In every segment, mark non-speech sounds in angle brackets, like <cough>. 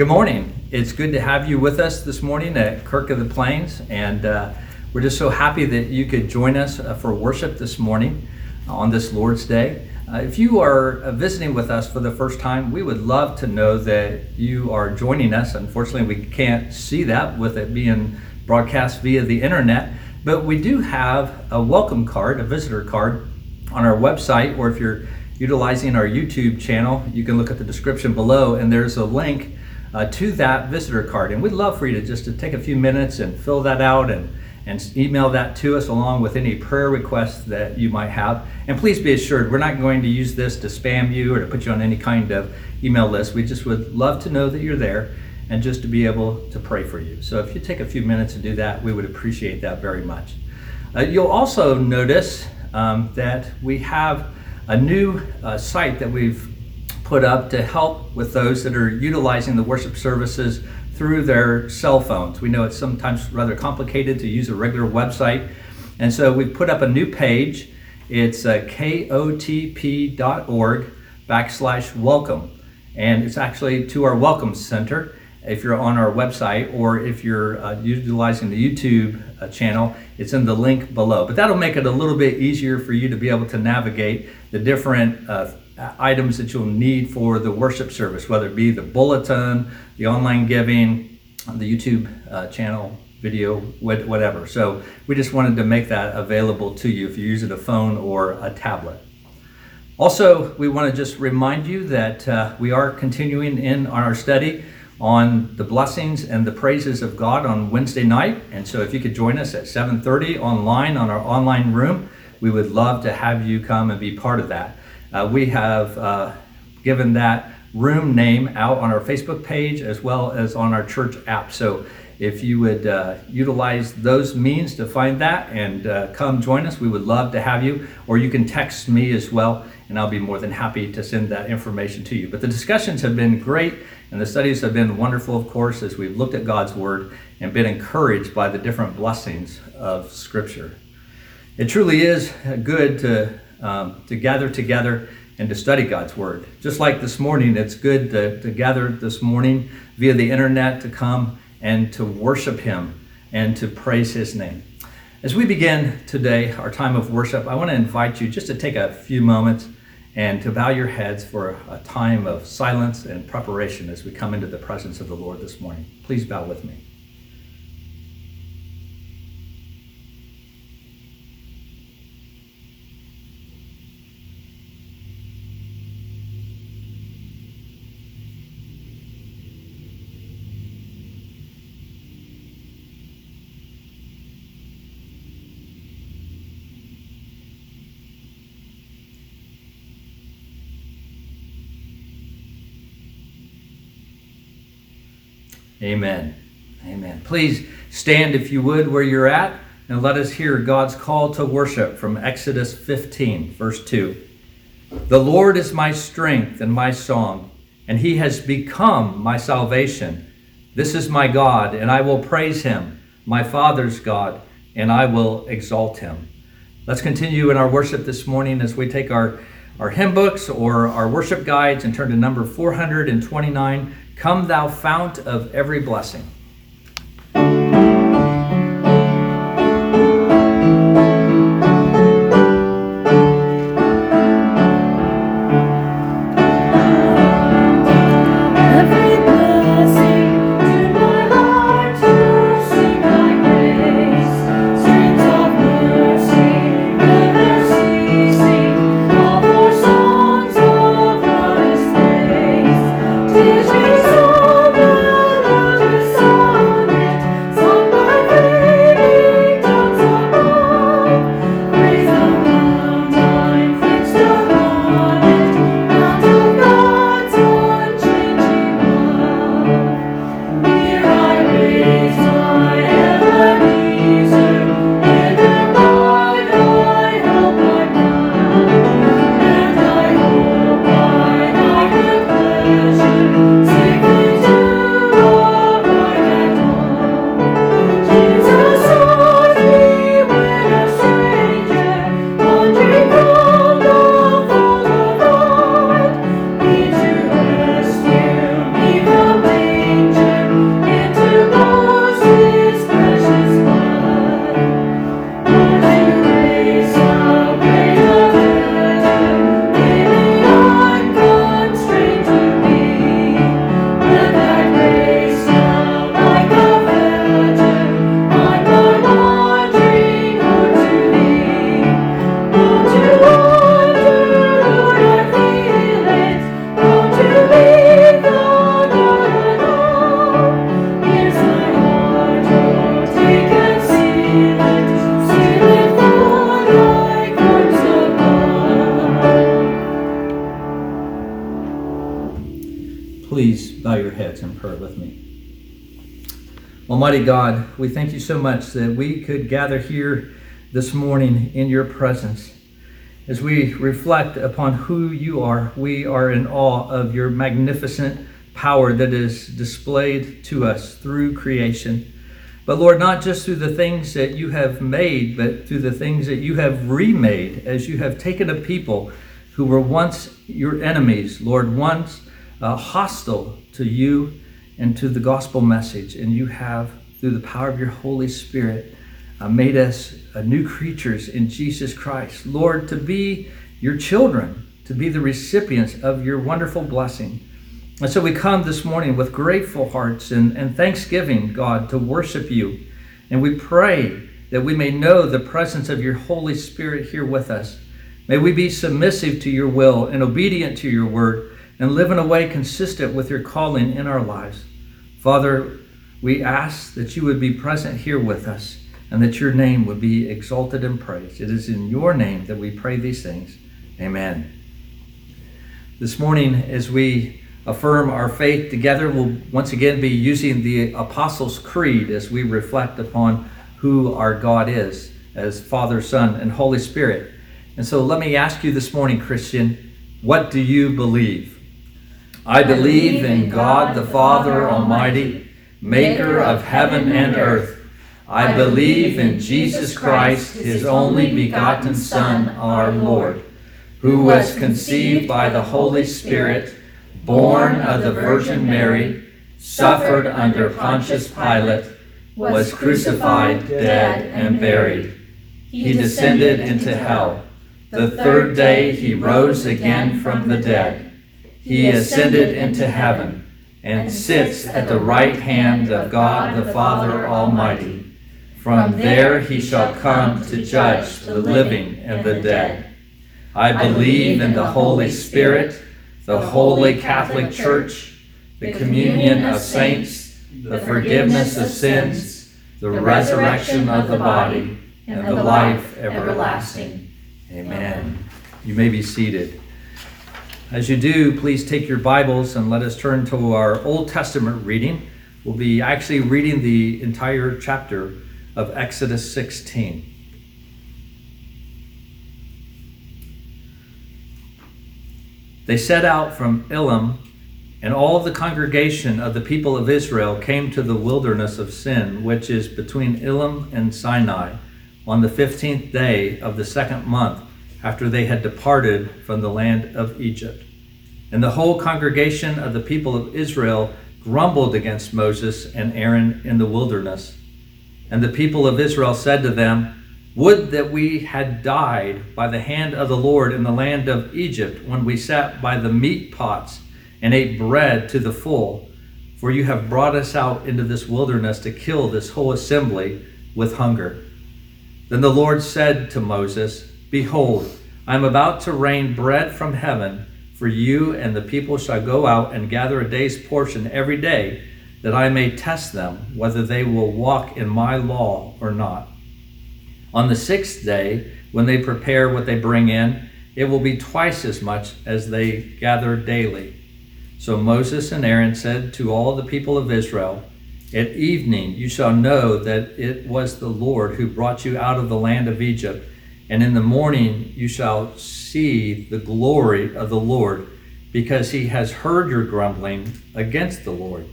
Good morning. It's good to have you with us this morning at Kirk of the Plains, and uh, we're just so happy that you could join us uh, for worship this morning on this Lord's Day. Uh, if you are uh, visiting with us for the first time, we would love to know that you are joining us. Unfortunately, we can't see that with it being broadcast via the internet, but we do have a welcome card, a visitor card on our website, or if you're utilizing our YouTube channel, you can look at the description below, and there's a link uh, to that visitor card. And we'd love for you to just to take a few minutes and fill that out and, and email that to us along with any prayer requests that you might have. And please be assured, we're not going to use this to spam you or to put you on any kind of email list. We just would love to know that you're there and just to be able to pray for you. So if you take a few minutes to do that, we would appreciate that very much. Uh, you'll also notice um, that we have a new uh, site that we've put up to help with those that are utilizing the worship services through their cell phones. We know it's sometimes rather complicated to use a regular website, and so we've put up a new page. It's uh, kotp.org backslash welcome, and it's actually to our welcome center if you're on our website or if you're uh, utilizing the YouTube uh, channel, it's in the link below. But that'll make it a little bit easier for you to be able to navigate the different uh, items that you'll need for the worship service, whether it be the bulletin, the online giving, the YouTube uh, channel, video, whatever. So we just wanted to make that available to you if you're using a phone or a tablet. Also, we want to just remind you that uh, we are continuing in on our study on the blessings and the praises of God on Wednesday night. And so if you could join us at 7:30 online on our online room, we would love to have you come and be part of that. Uh, we have uh, given that room name out on our Facebook page as well as on our church app. So if you would uh, utilize those means to find that and uh, come join us, we would love to have you. Or you can text me as well, and I'll be more than happy to send that information to you. But the discussions have been great, and the studies have been wonderful, of course, as we've looked at God's Word and been encouraged by the different blessings of Scripture. It truly is good to um, to gather together and to study God's Word. Just like this morning, it's good to, to gather this morning via the internet to come and to worship Him and to praise His name. As we begin today, our time of worship, I want to invite you just to take a few moments and to bow your heads for a time of silence and preparation as we come into the presence of the Lord this morning. Please bow with me. Amen. Amen. Please stand, if you would, where you're at, and let us hear God's call to worship from Exodus 15, verse 2. The Lord is my strength and my song, and he has become my salvation. This is my God, and I will praise him, my Father's God, and I will exalt him. Let's continue in our worship this morning as we take our, our hymn books or our worship guides and turn to number 429 Come, thou fount of every blessing. Almighty God, we thank you so much that we could gather here this morning in your presence. As we reflect upon who you are, we are in awe of your magnificent power that is displayed to us through creation. But Lord, not just through the things that you have made, but through the things that you have remade as you have taken a people who were once your enemies, Lord, once uh, hostile to you and to the gospel message. And you have, through the power of your Holy Spirit, uh, made us uh, new creatures in Jesus Christ. Lord, to be your children, to be the recipients of your wonderful blessing. And so we come this morning with grateful hearts and, and thanksgiving, God, to worship you. And we pray that we may know the presence of your Holy Spirit here with us. May we be submissive to your will and obedient to your word and live in a way consistent with your calling in our lives. Father, we ask that you would be present here with us and that your name would be exalted and praised. It is in your name that we pray these things. Amen. This morning, as we affirm our faith together. We'll once again be using the Apostles' Creed as we reflect upon who our God is as Father, Son, and Holy Spirit. And so let me ask you this morning, Christian, what do you believe? I believe in God the Father Almighty, maker of heaven and earth. I believe in Jesus Christ, his only begotten Son, our Lord, who was conceived by the Holy Spirit born of the Virgin Mary, suffered under Pontius Pilate, was crucified, dead, and buried. He descended into hell. The third day he rose again from the dead. He ascended into heaven and sits at the right hand of God the Father Almighty. From there he shall come to judge the living and the dead. I believe in the Holy Spirit the Holy Catholic Church, the communion of saints, the forgiveness of sins, the resurrection of the body, and the life everlasting. Amen. You may be seated. As you do, please take your Bibles and let us turn to our Old Testament reading. We'll be actually reading the entire chapter of Exodus 16. They set out from Elim, and all the congregation of the people of Israel came to the wilderness of Sin, which is between Elim and Sinai, on the fifteenth day of the second month after they had departed from the land of Egypt. And the whole congregation of the people of Israel grumbled against Moses and Aaron in the wilderness. And the people of Israel said to them, would that we had died by the hand of the Lord in the land of Egypt when we sat by the meat pots and ate bread to the full. For you have brought us out into this wilderness to kill this whole assembly with hunger. Then the Lord said to Moses, Behold, I am about to rain bread from heaven for you, and the people shall go out and gather a day's portion every day, that I may test them whether they will walk in my law or not. On the sixth day, when they prepare what they bring in, it will be twice as much as they gather daily. So Moses and Aaron said to all the people of Israel, At evening you shall know that it was the Lord who brought you out of the land of Egypt, and in the morning you shall see the glory of the Lord, because he has heard your grumbling against the Lord.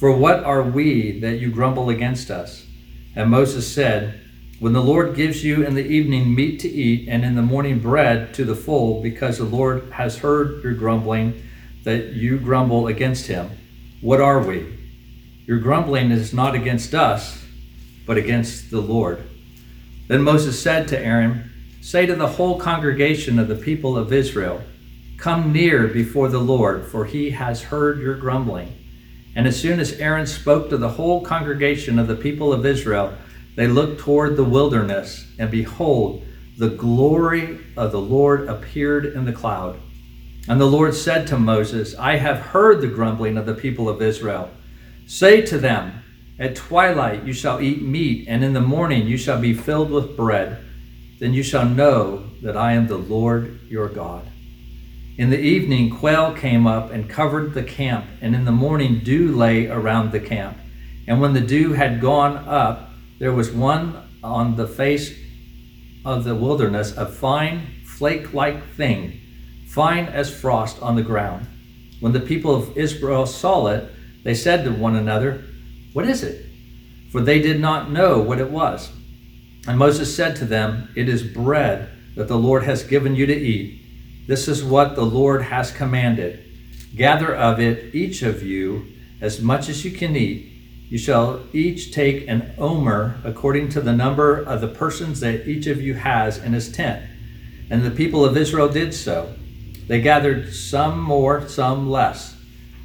For what are we that you grumble against us? And Moses said, when the Lord gives you in the evening meat to eat, and in the morning bread to the full, because the Lord has heard your grumbling, that you grumble against him, what are we? Your grumbling is not against us, but against the Lord. Then Moses said to Aaron, Say to the whole congregation of the people of Israel, Come near before the Lord, for he has heard your grumbling. And as soon as Aaron spoke to the whole congregation of the people of Israel, they looked toward the wilderness, and behold, the glory of the Lord appeared in the cloud. And the Lord said to Moses, I have heard the grumbling of the people of Israel. Say to them, At twilight you shall eat meat, and in the morning you shall be filled with bread. Then you shall know that I am the Lord your God. In the evening, quail came up and covered the camp, and in the morning, dew lay around the camp. And when the dew had gone up, there was one on the face of the wilderness, a fine, flake like thing, fine as frost on the ground. When the people of Israel saw it, they said to one another, What is it? For they did not know what it was. And Moses said to them, It is bread that the Lord has given you to eat. This is what the Lord has commanded. Gather of it, each of you, as much as you can eat. You shall each take an omer according to the number of the persons that each of you has in his tent. And the people of Israel did so. They gathered some more, some less.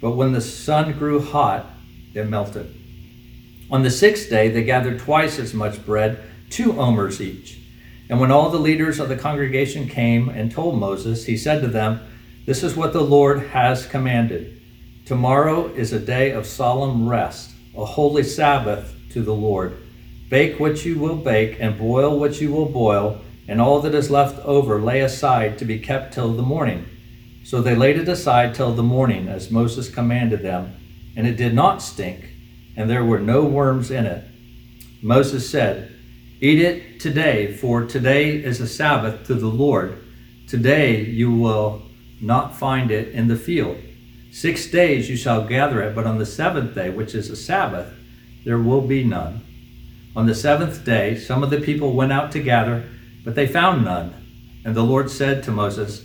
But when the sun grew hot, it melted. On the sixth day they gathered twice as much bread, two omers each. And when all the leaders of the congregation came and told Moses, he said to them, This is what the Lord has commanded. Tomorrow is a day of solemn rest, a holy Sabbath to the Lord. Bake what you will bake, and boil what you will boil, and all that is left over lay aside to be kept till the morning. So they laid it aside till the morning, as Moses commanded them, and it did not stink, and there were no worms in it. Moses said, Eat it today, for today is a Sabbath to the Lord. Today you will not find it in the field. Six days you shall gather it, but on the seventh day, which is a Sabbath, there will be none. On the seventh day, some of the people went out to gather, but they found none. And the Lord said to Moses,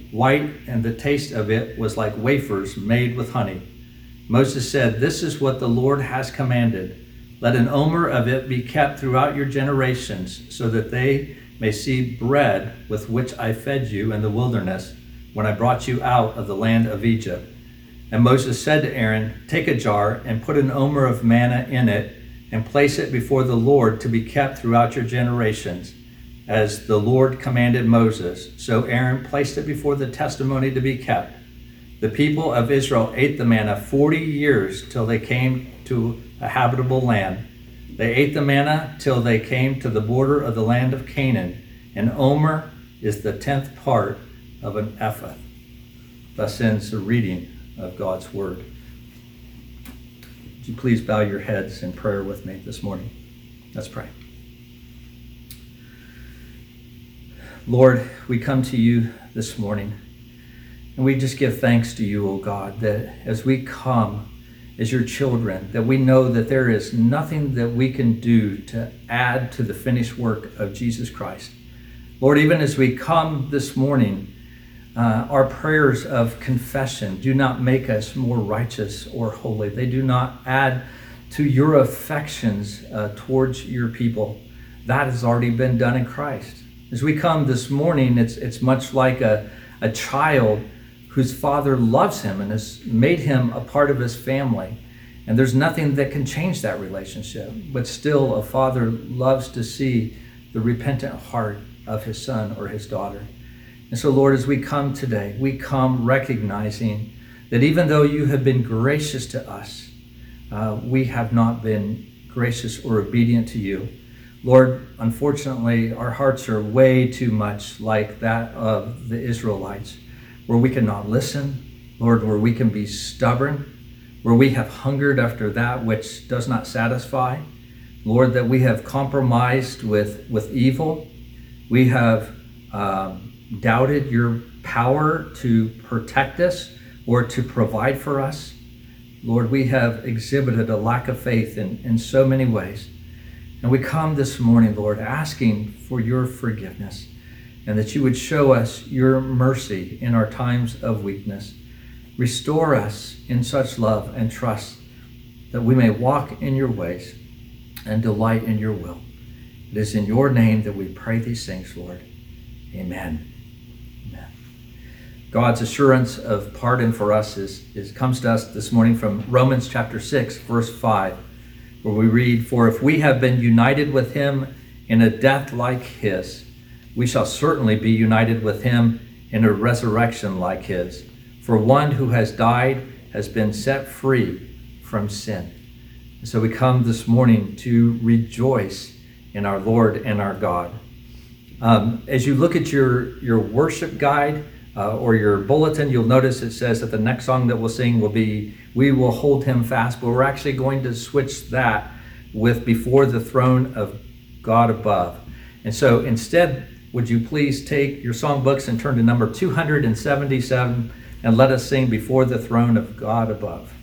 white, and the taste of it was like wafers made with honey. Moses said, This is what the Lord has commanded. Let an omer of it be kept throughout your generations, so that they may see bread with which I fed you in the wilderness when I brought you out of the land of Egypt. And Moses said to Aaron, Take a jar and put an omer of manna in it, and place it before the Lord to be kept throughout your generations, as the Lord commanded Moses. So Aaron placed it before the testimony to be kept. The people of Israel ate the manna 40 years till they came to a habitable land. They ate the manna till they came to the border of the land of Canaan. An omer is the tenth part of an ephah. Thus ends the reading of God's word. Would you please bow your heads in prayer with me this morning? Let's pray. Lord, we come to you this morning and we just give thanks to you, O God, that as we come as your children, that we know that there is nothing that we can do to add to the finished work of Jesus Christ. Lord, even as we come this morning, uh, our prayers of confession do not make us more righteous or holy. They do not add to your affections uh, towards your people. That has already been done in Christ. As we come this morning, it's, it's much like a, a child whose father loves him and has made him a part of his family. And there's nothing that can change that relationship. But still, a father loves to see the repentant heart of his son or his daughter. And so, Lord, as we come today, we come recognizing that even though you have been gracious to us, uh, we have not been gracious or obedient to you. Lord, unfortunately, our hearts are way too much like that of the Israelites where we cannot listen, Lord, where we can be stubborn, where we have hungered after that which does not satisfy. Lord, that we have compromised with, with evil. We have um, doubted your power to protect us or to provide for us. Lord, we have exhibited a lack of faith in, in so many ways. And we come this morning, Lord, asking for your forgiveness and that you would show us your mercy in our times of weakness. Restore us in such love and trust that we may walk in your ways and delight in your will. It is in your name that we pray these things, Lord. Amen. Amen. God's assurance of pardon for us is, is comes to us this morning from Romans chapter 6, verse 5, where we read, For if we have been united with him in a death like his, we shall certainly be united with him in a resurrection like his. For one who has died has been set free from sin. And so we come this morning to rejoice in our Lord and our God. Um, as you look at your, your worship guide uh, or your bulletin, you'll notice it says that the next song that we'll sing will be We Will Hold Him Fast, but we're actually going to switch that with Before the Throne of God Above. And so instead, would you please take your songbooks and turn to number 277 and let us sing Before the Throne of God Above.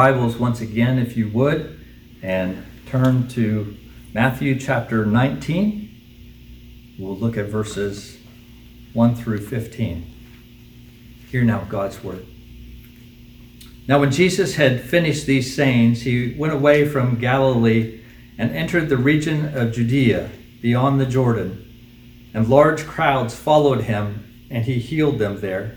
Bibles once again, if you would, and turn to Matthew chapter 19. We'll look at verses 1 through 15. Hear now God's word. Now, when Jesus had finished these sayings, he went away from Galilee and entered the region of Judea beyond the Jordan. And large crowds followed him, and he healed them there.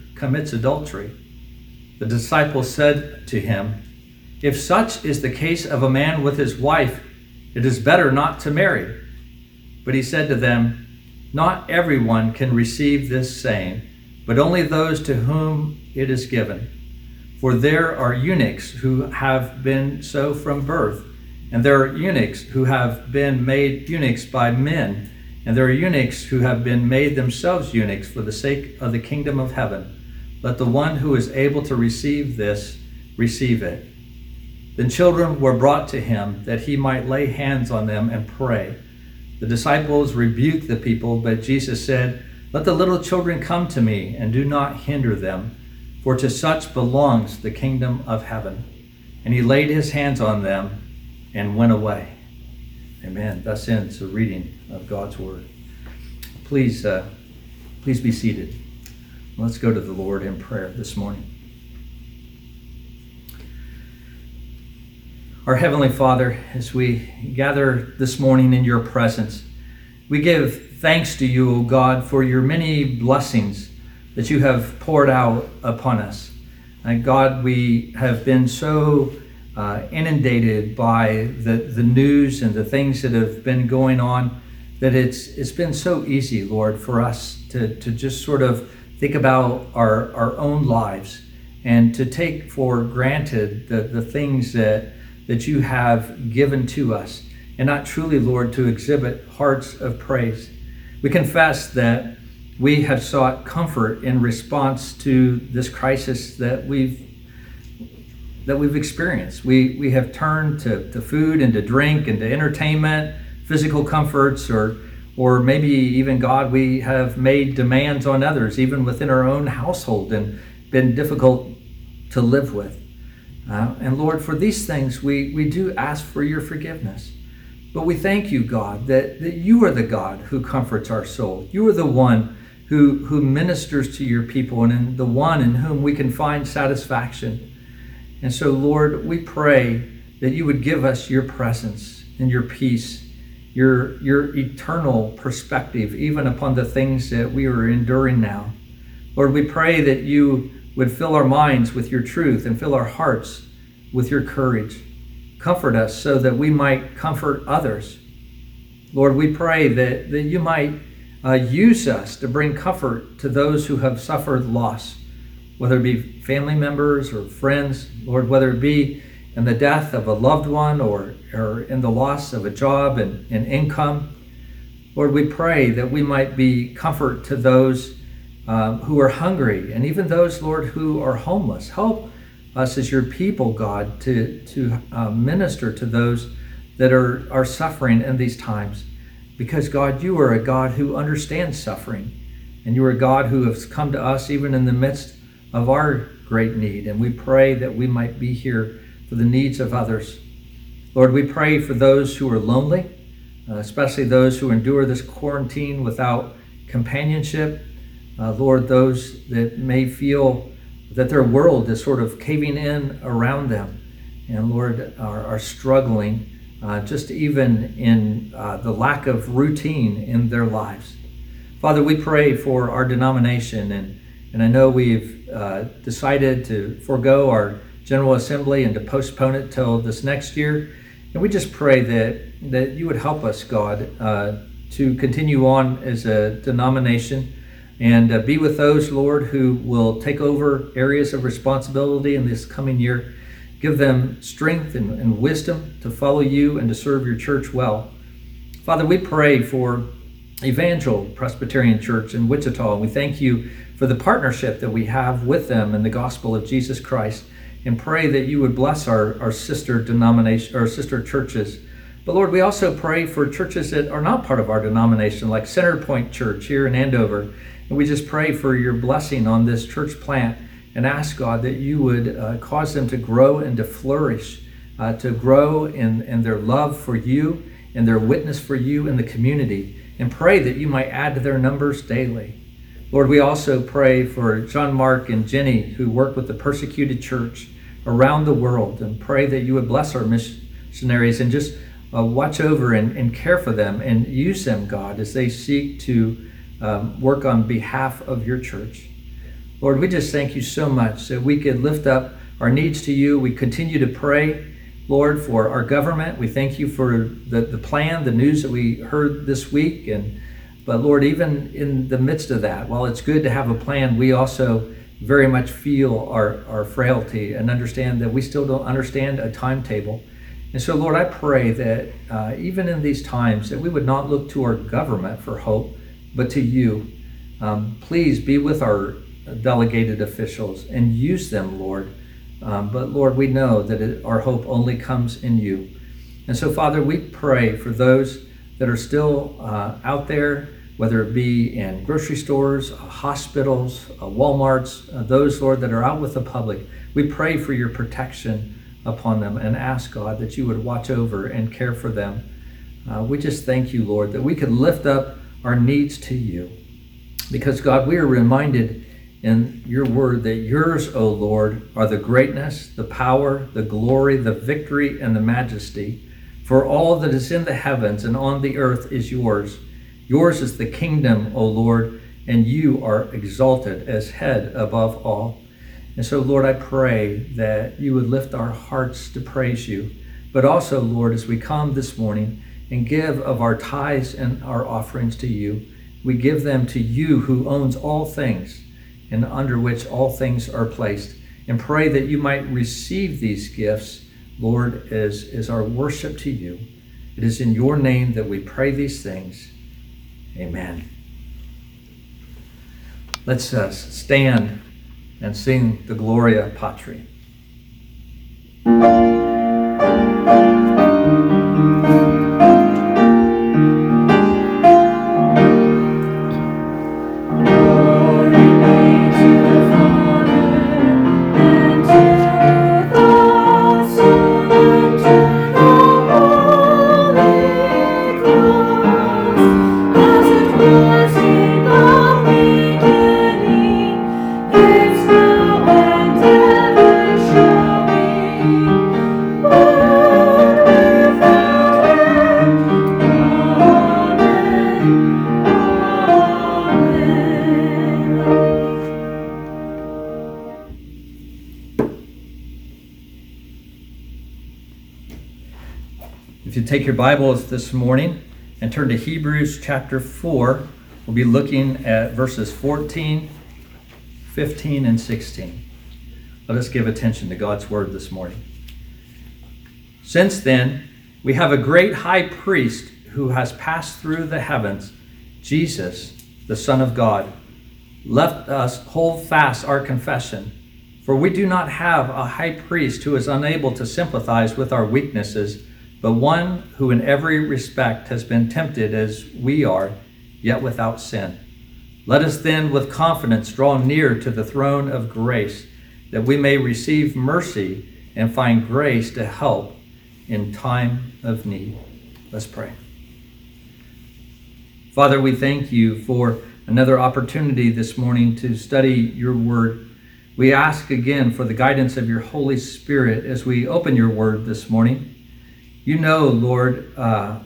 commits adultery. The disciples said to him, If such is the case of a man with his wife, it is better not to marry. But he said to them, Not everyone can receive this saying, but only those to whom it is given. For there are eunuchs who have been so from birth and there are eunuchs who have been made eunuchs by men, and there are eunuchs who have been made themselves eunuchs for the sake of the kingdom of heaven. Let the one who is able to receive this receive it. Then children were brought to him that he might lay hands on them and pray. The disciples rebuked the people, but Jesus said, Let the little children come to me, and do not hinder them, for to such belongs the kingdom of heaven. And he laid his hands on them and went away. Amen. Thus ends the reading of God's word. Please, uh, please be seated. Let's go to the Lord in prayer this morning. Our Heavenly Father, as we gather this morning in your presence, we give thanks to you, O God, for your many blessings that you have poured out upon us. And God, we have been so uh, inundated by the, the news and the things that have been going on that it's it's been so easy, Lord, for us to, to just sort of think about our, our own lives and to take for granted the, the things that that you have given to us and not truly, Lord, to exhibit hearts of praise. We confess that we have sought comfort in response to this crisis that we've that we've experienced. We, we have turned to, to food and to drink and to entertainment, physical comforts, or, or maybe even, God, we have made demands on others, even within our own household, and been difficult to live with. Uh, and Lord, for these things, we, we do ask for your forgiveness. But we thank you, God, that, that you are the God who comforts our soul. You are the one who, who ministers to your people and in the one in whom we can find satisfaction. And so, Lord, we pray that you would give us your presence and your peace, your, your eternal perspective, even upon the things that we are enduring now. Lord, we pray that you would fill our minds with your truth and fill our hearts with your courage. Comfort us so that we might comfort others. Lord, we pray that, that you might uh, use us to bring comfort to those who have suffered loss whether it be family members or friends, Lord, whether it be in the death of a loved one or, or in the loss of a job and, and income. Lord, we pray that we might be comfort to those uh, who are hungry and even those, Lord, who are homeless. Help us as your people, God, to, to uh, minister to those that are, are suffering in these times. Because, God, you are a God who understands suffering, and you are a God who has come to us even in the midst of our great need. And we pray that we might be here for the needs of others. Lord, we pray for those who are lonely, uh, especially those who endure this quarantine without companionship. Uh, Lord, those that may feel that their world is sort of caving in around them. And Lord, are, are struggling uh, just even in uh, the lack of routine in their lives. Father, we pray for our denomination and and I know we've uh, decided to forego our General Assembly and to postpone it till this next year. And we just pray that, that you would help us, God, uh, to continue on as a denomination and uh, be with those, Lord, who will take over areas of responsibility in this coming year. Give them strength and, and wisdom to follow you and to serve your church well. Father, we pray for Evangel Presbyterian Church in Wichita. And we thank you for the partnership that we have with them in the gospel of Jesus Christ and pray that you would bless our, our sister denomination our sister churches. But Lord, we also pray for churches that are not part of our denomination, like Center Point Church here in Andover. And we just pray for your blessing on this church plant and ask God that you would uh, cause them to grow and to flourish, uh, to grow in, in their love for you and their witness for you in the community. And pray that you might add to their numbers daily. Lord, we also pray for John Mark and Jenny who work with the persecuted church around the world and pray that you would bless our missionaries and just uh, watch over and, and care for them and use them, God, as they seek to um, work on behalf of your church. Lord, we just thank you so much that we could lift up our needs to you. We continue to pray, Lord, for our government. We thank you for the, the plan, the news that we heard this week. And but Lord, even in the midst of that, while it's good to have a plan, we also very much feel our, our frailty and understand that we still don't understand a timetable. And so, Lord, I pray that uh, even in these times, that we would not look to our government for hope, but to you. Um, please be with our delegated officials and use them, Lord. Um, but Lord, we know that it, our hope only comes in you. And so, Father, we pray for those that are still uh, out there, whether it be in grocery stores, uh, hospitals, uh, Walmarts, uh, those, Lord, that are out with the public. We pray for your protection upon them and ask, God, that you would watch over and care for them. Uh, we just thank you, Lord, that we can lift up our needs to you. Because, God, we are reminded in your word that yours, O Lord, are the greatness, the power, the glory, the victory, and the majesty. For all that is in the heavens and on the earth is yours. Yours is the kingdom, O Lord, and you are exalted as head above all. And so, Lord, I pray that you would lift our hearts to praise you. But also, Lord, as we come this morning and give of our tithes and our offerings to you, we give them to you who owns all things and under which all things are placed. And pray that you might receive these gifts, Lord, as, as our worship to you. It is in your name that we pray these things. Amen. Let's uh, stand and sing the Gloria Patri. Your Bibles this morning and turn to Hebrews chapter 4, we'll be looking at verses 14, 15, and 16. Let us give attention to God's word this morning. Since then, we have a great high priest who has passed through the heavens, Jesus, the Son of God. Let us hold fast our confession, for we do not have a high priest who is unable to sympathize with our weaknesses but one who in every respect has been tempted as we are, yet without sin. Let us then with confidence draw near to the throne of grace, that we may receive mercy and find grace to help in time of need. Let's pray. Father, we thank you for another opportunity this morning to study your word. We ask again for the guidance of your Holy Spirit as we open your word this morning. You know, Lord, uh,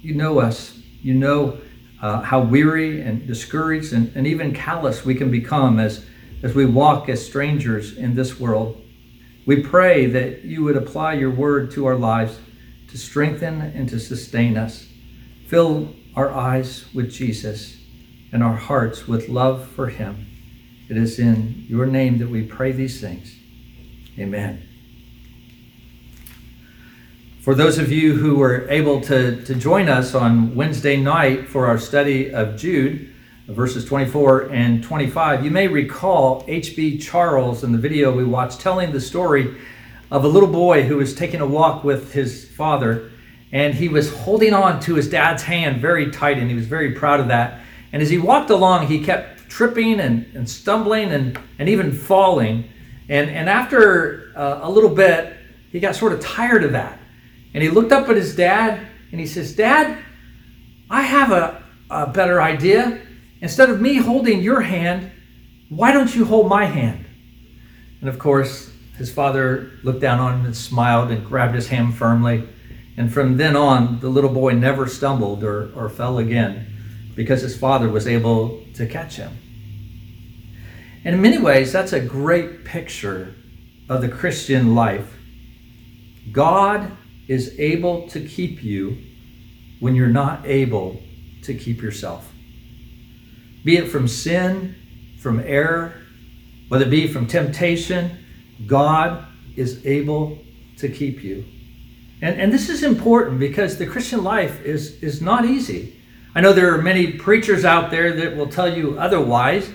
you know us. You know uh, how weary and discouraged and, and even callous we can become as, as we walk as strangers in this world. We pray that you would apply your word to our lives to strengthen and to sustain us. Fill our eyes with Jesus and our hearts with love for him. It is in your name that we pray these things. Amen. For those of you who were able to, to join us on Wednesday night for our study of Jude, verses 24 and 25, you may recall H.B. Charles in the video we watched telling the story of a little boy who was taking a walk with his father, and he was holding on to his dad's hand very tight, and he was very proud of that. And as he walked along, he kept tripping and, and stumbling and, and even falling. And, and after uh, a little bit, he got sort of tired of that. And he looked up at his dad and he says, Dad, I have a, a better idea. Instead of me holding your hand, why don't you hold my hand? And of course, his father looked down on him and smiled and grabbed his hand firmly And from then on, the little boy never stumbled or, or fell again because his father was able to catch him. And in many ways, that's a great picture of the Christian life. God is able to keep you when you're not able to keep yourself. Be it from sin, from error, whether it be from temptation, God is able to keep you. And, and this is important because the Christian life is, is not easy. I know there are many preachers out there that will tell you otherwise,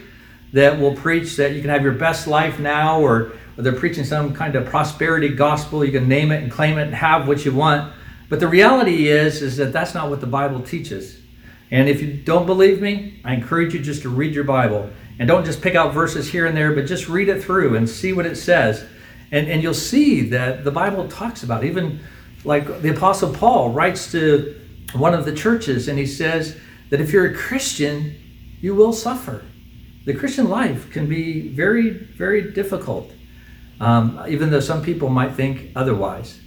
that will preach that you can have your best life now, or, or they're preaching some kind of prosperity gospel. You can name it and claim it and have what you want. But the reality is, is that that's not what the Bible teaches. And if you don't believe me, I encourage you just to read your Bible. And don't just pick out verses here and there, but just read it through and see what it says. And, and you'll see that the Bible talks about, even like the Apostle Paul writes to one of the churches, and he says that if you're a Christian, you will suffer the Christian life can be very, very difficult, um, even though some people might think otherwise.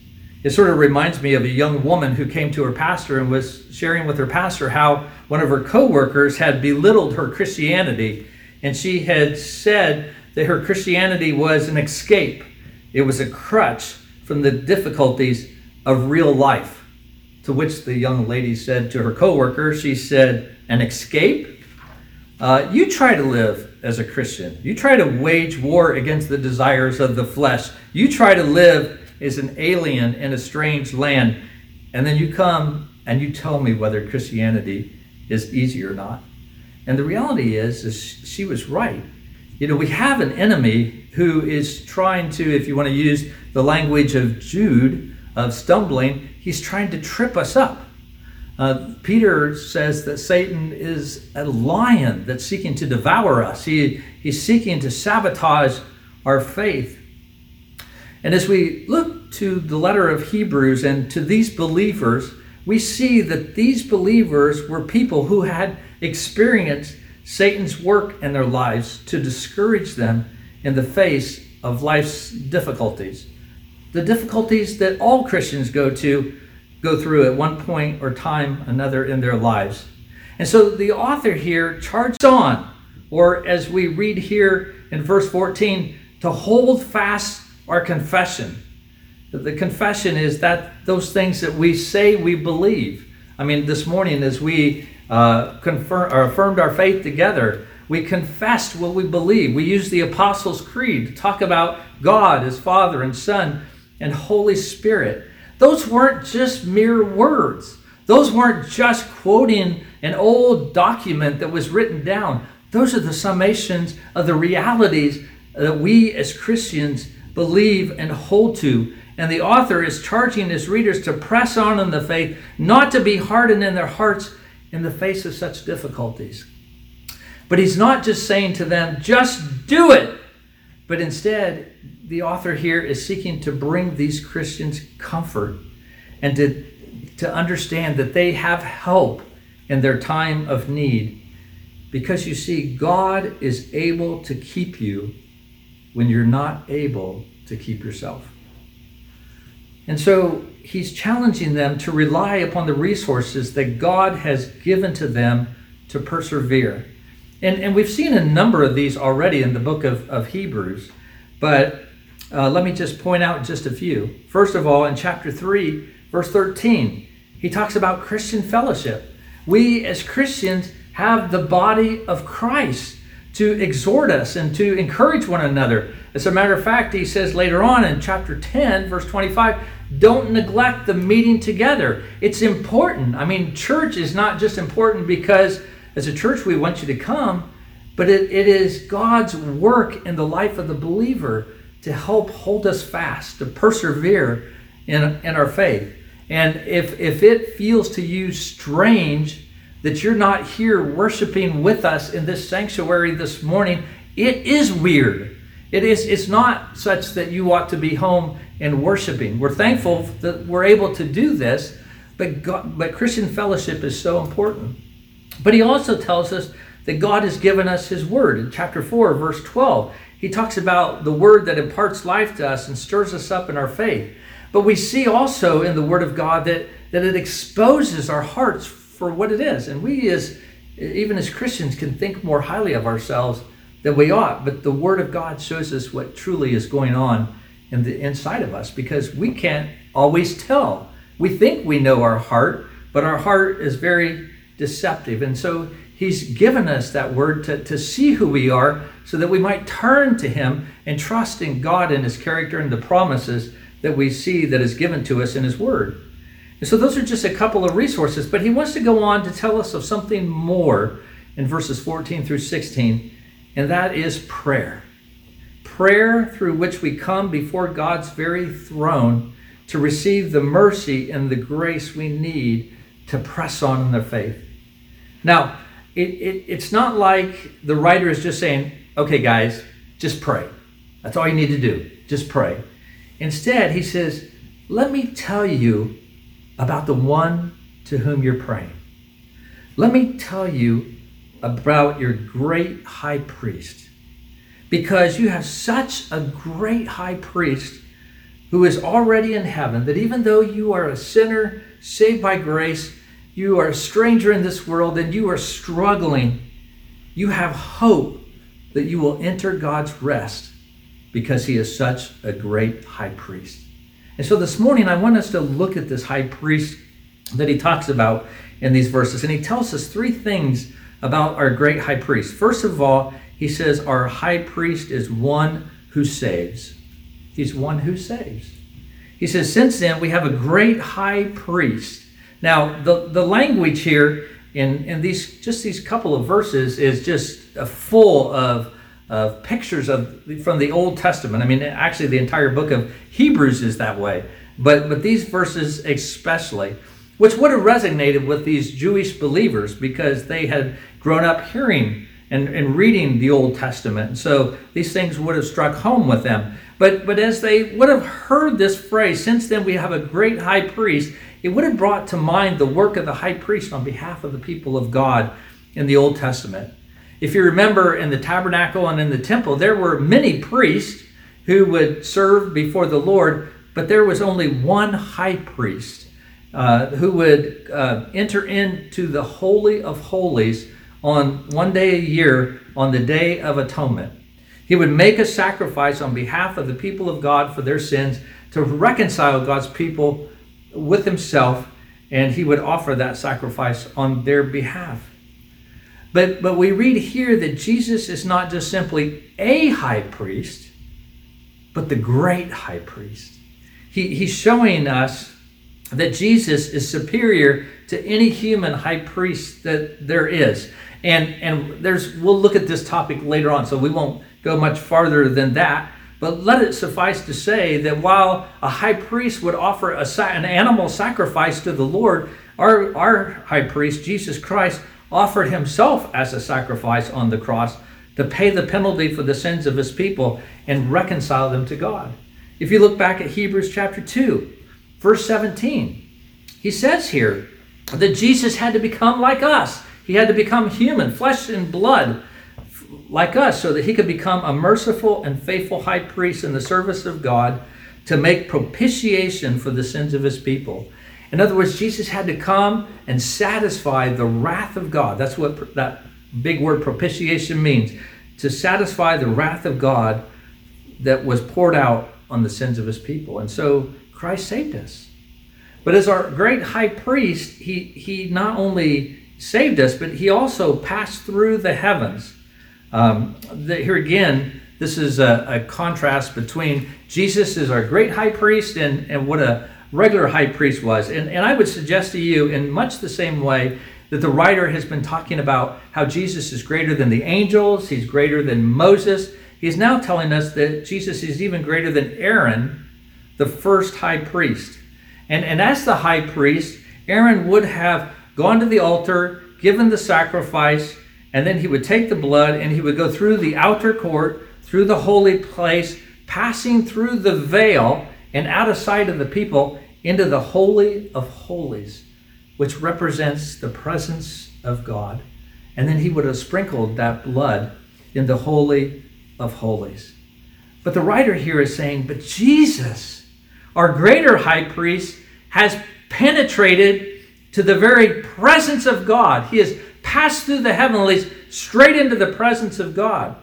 It sort of reminds me of a young woman who came to her pastor and was sharing with her pastor how one of her coworkers had belittled her Christianity, and she had said that her Christianity was an escape. It was a crutch from the difficulties of real life. To which the young lady said to her coworker, she said, "An escape? Uh, you try to live as a Christian. You try to wage war against the desires of the flesh. You try to live as an alien in a strange land. And then you come and you tell me whether Christianity is easy or not. And the reality is, is she was right. You know, we have an enemy who is trying to, if you want to use the language of Jude, of stumbling, he's trying to trip us up. Uh, Peter says that Satan is a lion that's seeking to devour us. He, he's seeking to sabotage our faith. And as we look to the letter of Hebrews and to these believers, we see that these believers were people who had experienced Satan's work in their lives to discourage them in the face of life's difficulties. The difficulties that all Christians go to go through at one point or time another in their lives. And so the author here charges on, or as we read here in verse 14, to hold fast our confession. The confession is that those things that we say we believe. I mean, this morning as we uh, confirm, or affirmed our faith together, we confessed what we believe. We used the Apostles' Creed to talk about God as Father and Son and Holy Spirit. Those weren't just mere words. Those weren't just quoting an old document that was written down. Those are the summations of the realities that we as Christians believe and hold to. And the author is charging his readers to press on in the faith, not to be hardened in their hearts in the face of such difficulties. But he's not just saying to them, just do it. But instead, the author here is seeking to bring these Christians comfort and to, to understand that they have help in their time of need. Because you see, God is able to keep you when you're not able to keep yourself. And so he's challenging them to rely upon the resources that God has given to them to persevere. And, and we've seen a number of these already in the book of, of Hebrews, but uh, let me just point out just a few. First of all, in chapter 3, verse 13, he talks about Christian fellowship. We as Christians have the body of Christ to exhort us and to encourage one another. As a matter of fact, he says later on in chapter 10, verse 25, don't neglect the meeting together. It's important. I mean, church is not just important because as a church we want you to come, but it, it is God's work in the life of the believer to help hold us fast, to persevere in, in our faith. And if, if it feels to you strange that you're not here worshiping with us in this sanctuary this morning, it is weird. It is, it's not such that you ought to be home and worshiping. We're thankful that we're able to do this, but, God, but Christian fellowship is so important. But he also tells us that God has given us his word. In chapter 4, verse 12, he talks about the word that imparts life to us and stirs us up in our faith. But we see also in the Word of God that, that it exposes our hearts for what it is. And we, as even as Christians, can think more highly of ourselves than we ought. But the Word of God shows us what truly is going on in the inside of us because we can't always tell. We think we know our heart, but our heart is very deceptive. And so He's given us that word to, to see who we are so that we might turn to Him and trust in God and His character and the promises that we see that is given to us in His Word. And so those are just a couple of resources, but He wants to go on to tell us of something more in verses 14 through 16, and that is prayer. Prayer through which we come before God's very throne to receive the mercy and the grace we need to press on in the faith. Now, it, it, it's not like the writer is just saying, okay, guys, just pray. That's all you need to do. Just pray. Instead, he says, let me tell you about the one to whom you're praying. Let me tell you about your great high priest. Because you have such a great high priest who is already in heaven that even though you are a sinner saved by grace, you are a stranger in this world and you are struggling, you have hope that you will enter God's rest because he is such a great high priest. And so this morning, I want us to look at this high priest that he talks about in these verses. And he tells us three things about our great high priest. First of all, he says, Our high priest is one who saves. He's one who saves. He says, Since then, we have a great high priest now, the, the language here in, in these just these couple of verses is just full of, of pictures of from the Old Testament. I mean, actually, the entire book of Hebrews is that way, but but these verses especially, which would have resonated with these Jewish believers because they had grown up hearing and, and reading the Old Testament. So these things would have struck home with them. But but as they would have heard this phrase, since then we have a great high priest it would have brought to mind the work of the high priest on behalf of the people of God in the Old Testament. If you remember in the tabernacle and in the temple, there were many priests who would serve before the Lord, but there was only one high priest uh, who would uh, enter into the Holy of Holies on one day a year on the Day of Atonement. He would make a sacrifice on behalf of the people of God for their sins to reconcile God's people with himself and he would offer that sacrifice on their behalf. But, but we read here that Jesus is not just simply a high priest, but the great high priest. He, he's showing us that Jesus is superior to any human high priest that there is. And, and there's we'll look at this topic later on, so we won't go much farther than that. But let it suffice to say that while a high priest would offer an animal sacrifice to the Lord, our, our high priest, Jesus Christ, offered himself as a sacrifice on the cross to pay the penalty for the sins of his people and reconcile them to God. If you look back at Hebrews chapter 2, verse 17, he says here that Jesus had to become like us. He had to become human, flesh and blood, like us so that he could become a merciful and faithful high priest in the service of God to make propitiation for the sins of his people. In other words, Jesus had to come and satisfy the wrath of God. That's what that big word propitiation means to satisfy the wrath of God that was poured out on the sins of his people. And so Christ saved us. But as our great high priest, he, he not only saved us, but he also passed through the heavens um, the, here again, this is a, a, contrast between Jesus is our great high priest and, and what a regular high priest was. And, and I would suggest to you, in much the same way, that the writer has been talking about how Jesus is greater than the angels, he's greater than Moses. He's now telling us that Jesus is even greater than Aaron, the first high priest. And, and as the high priest, Aaron would have gone to the altar, given the sacrifice, and then he would take the blood and he would go through the outer court, through the holy place, passing through the veil and out of sight of the people into the Holy of Holies, which represents the presence of God. And then he would have sprinkled that blood in the Holy of Holies. But the writer here is saying, but Jesus, our greater high priest has penetrated to the very presence of God. He has passed through the heavenlies straight into the presence of God.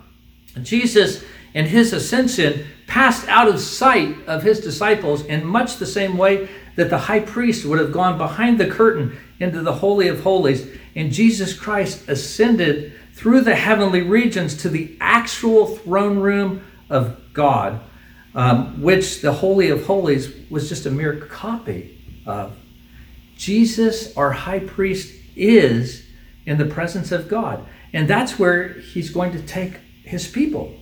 Jesus, in his ascension, passed out of sight of his disciples in much the same way that the high priest would have gone behind the curtain into the Holy of Holies. And Jesus Christ ascended through the heavenly regions to the actual throne room of God, um, which the Holy of Holies was just a mere copy of. Jesus, our high priest, is in the presence of God. And that's where he's going to take his people.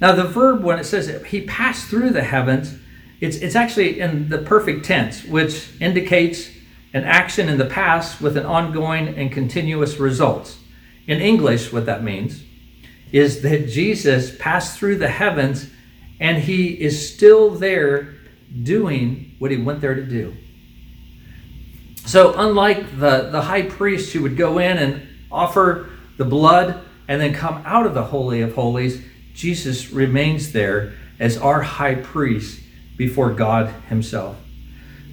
Now, the verb, when it says that he passed through the heavens, it's, it's actually in the perfect tense, which indicates an action in the past with an ongoing and continuous result. In English, what that means is that Jesus passed through the heavens and he is still there doing what he went there to do. So, unlike the, the high priest who would go in and offer the blood and then come out of the Holy of Holies, Jesus remains there as our high priest before God Himself.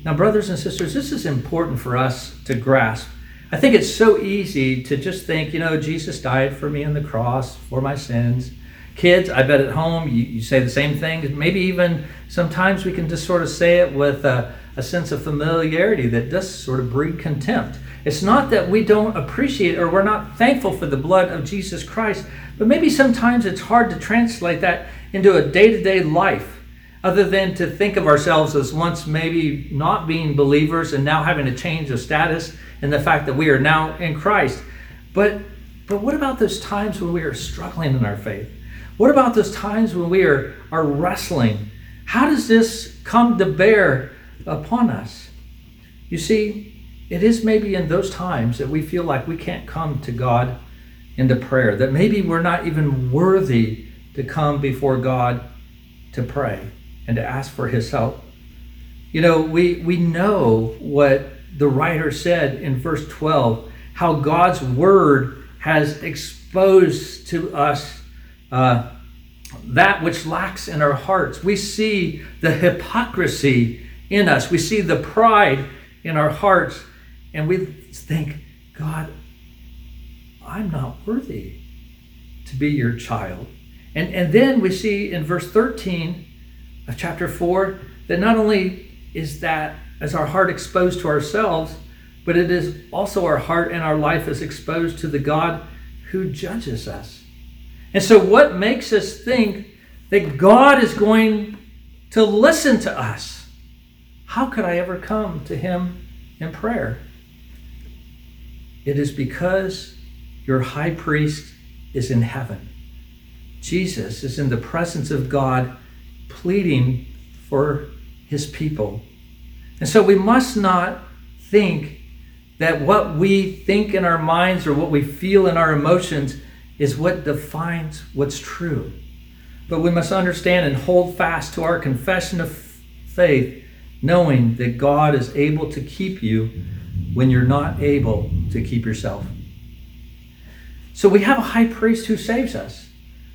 Now, brothers and sisters, this is important for us to grasp. I think it's so easy to just think, you know, Jesus died for me on the cross for my sins. Kids, I bet at home you, you say the same thing. Maybe even sometimes we can just sort of say it with a, a sense of familiarity that does sort of breed contempt. It's not that we don't appreciate or we're not thankful for the blood of Jesus Christ, but maybe sometimes it's hard to translate that into a day to day life other than to think of ourselves as once maybe not being believers and now having a change of status and the fact that we are now in Christ. But but what about those times when we are struggling in our faith? What about those times when we are, are wrestling? How does this come to bear upon us? You see, it is maybe in those times that we feel like we can't come to God into prayer, that maybe we're not even worthy to come before God to pray and to ask for his help. You know, we, we know what the writer said in verse 12 how God's word has exposed to us uh, that which lacks in our hearts. We see the hypocrisy in us, we see the pride in our hearts, and we think, God, I'm not worthy to be your child. And, and then we see in verse 13 of chapter 4 that not only is that as our heart exposed to ourselves, but it is also our heart and our life is exposed to the God who judges us. And so, what makes us think that God is going to listen to us? How could I ever come to Him in prayer? It is because your high priest is in heaven. Jesus is in the presence of God pleading for his people. And so we must not think that what we think in our minds or what we feel in our emotions is what defines what's true. But we must understand and hold fast to our confession of faith, knowing that God is able to keep you when you're not able to keep yourself. So we have a high priest who saves us.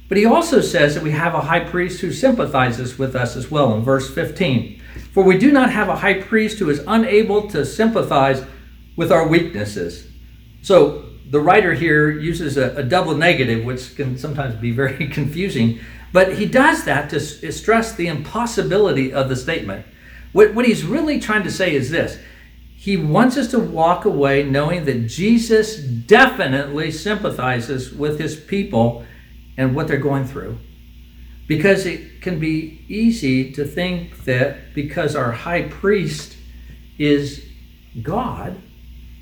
But he also says that we have a high priest who sympathizes with us as well in verse 15. For we do not have a high priest who is unable to sympathize with our weaknesses. So the writer here uses a, a double negative, which can sometimes be very <laughs> confusing, but he does that to stress the impossibility of the statement. What, what he's really trying to say is this he wants us to walk away knowing that Jesus definitely sympathizes with his people and what they're going through. Because it can be easy to think that because our high priest is God,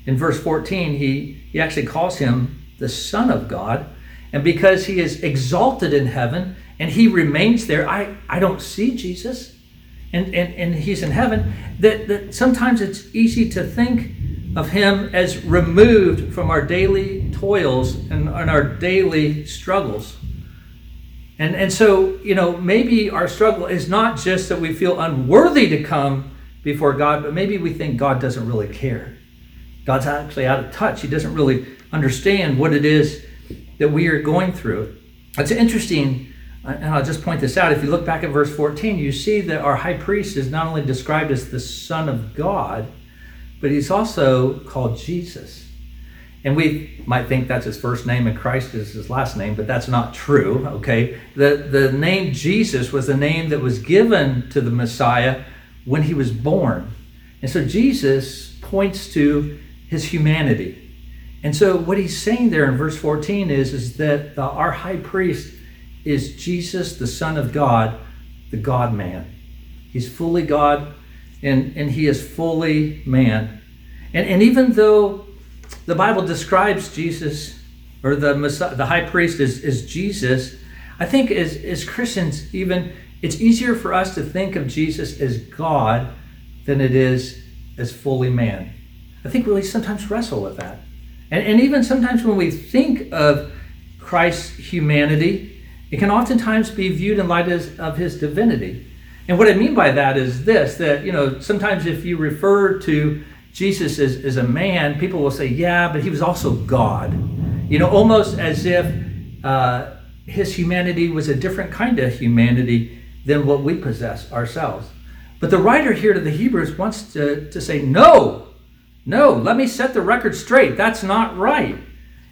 in verse 14, he, he actually calls him the Son of God. And because he is exalted in heaven and he remains there, I, I don't see Jesus and, and, and he's in heaven, that, that sometimes it's easy to think of him as removed from our daily toils and, and our daily struggles. And, and so, you know, maybe our struggle is not just that we feel unworthy to come before God, but maybe we think God doesn't really care. God's actually out of touch. He doesn't really understand what it is that we are going through. It's interesting and I'll just point this out. If you look back at verse 14, you see that our high priest is not only described as the Son of God, but he's also called Jesus. And we might think that's his first name and Christ is his last name, but that's not true, okay? The, the name Jesus was the name that was given to the Messiah when he was born. And so Jesus points to his humanity. And so what he's saying there in verse 14 is, is that the, our high priest is Jesus, the Son of God, the God man. He's fully God and, and he is fully man. And, and even though the Bible describes Jesus or the Messiah, the high priest is, is Jesus, I think as, as Christians, even it's easier for us to think of Jesus as God than it is as fully man. I think we sometimes wrestle with that. And, and even sometimes when we think of Christ's humanity, it can oftentimes be viewed in light of, his divinity. And what I mean by that is this that, you know, sometimes if you refer to Jesus as, as a man, people will say, yeah, but he was also God. You know, almost as if uh, his humanity was a different kind of humanity than what we possess ourselves. But the writer here to the Hebrews wants to, to say, no, no, let me set the record straight. That's not right.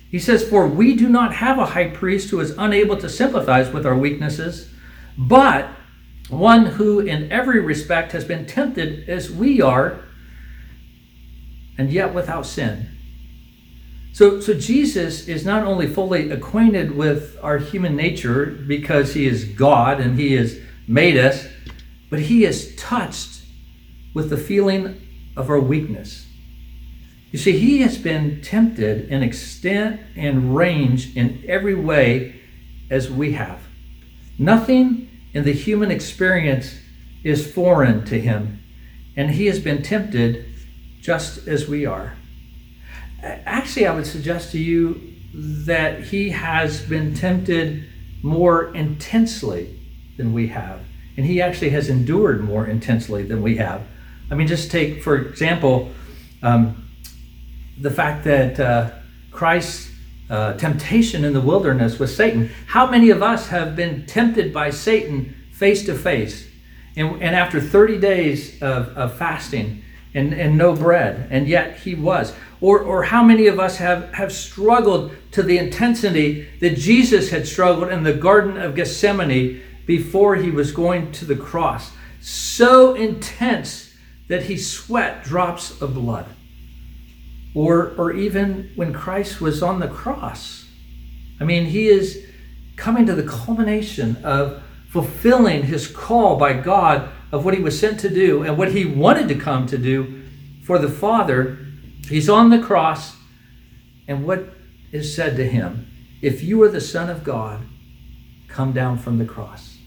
He says, For we do not have a high priest who is unable to sympathize with our weaknesses, but one who in every respect has been tempted as we are, and yet without sin. So, so Jesus is not only fully acquainted with our human nature because he is God and he has made us, but he is touched with the feeling of our weakness. You see, he has been tempted in extent and range in every way as we have. Nothing in the human experience is foreign to him, and he has been tempted just as we are. Actually, I would suggest to you that he has been tempted more intensely than we have, and he actually has endured more intensely than we have. I mean, just take, for example, um, the fact that uh, Christ's uh, temptation in the wilderness with Satan. How many of us have been tempted by Satan face to face? And, and after 30 days of, of fasting and, and no bread, and yet he was. Or, or how many of us have, have struggled to the intensity that Jesus had struggled in the Garden of Gethsemane before he was going to the cross? So intense that he sweat drops of blood or, or even when Christ was on the cross. I mean, he is coming to the culmination of fulfilling his call by God of what he was sent to do and what he wanted to come to do for the Father. He's on the cross, and what is said to him? If you are the Son of God, come down from the cross.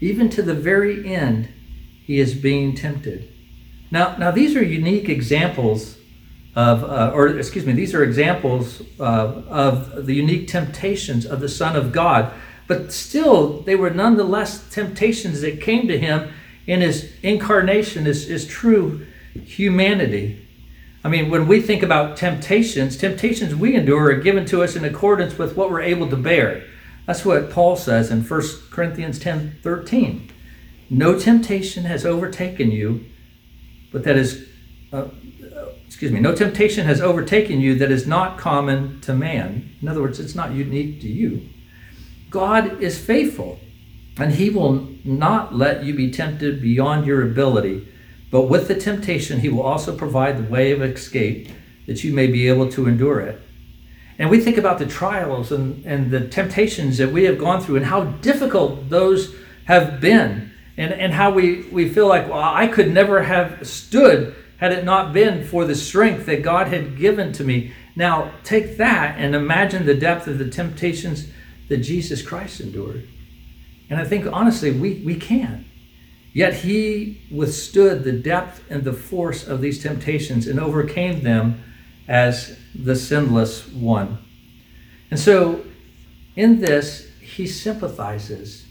Even to the very end, he is being tempted. Now, now these are unique examples of, uh, or excuse me, these are examples uh, of the unique temptations of the Son of God. But still, they were nonetheless temptations that came to him in his incarnation, his, his true humanity. I mean, when we think about temptations, temptations we endure are given to us in accordance with what we're able to bear. That's what Paul says in 1 Corinthians 10 13. No temptation has overtaken you, but that is uh, excuse me, no temptation has overtaken you that is not common to man. In other words, it's not unique to you. God is faithful, and he will not let you be tempted beyond your ability, but with the temptation, he will also provide the way of escape that you may be able to endure it. And we think about the trials and, and the temptations that we have gone through and how difficult those have been, and, and how we, we feel like, well, I could never have stood had it not been for the strength that God had given to me. Now, take that and imagine the depth of the temptations that Jesus Christ endured. And I think, honestly, we, we can. Yet he withstood the depth and the force of these temptations and overcame them as the sinless one. And so, in this, he sympathizes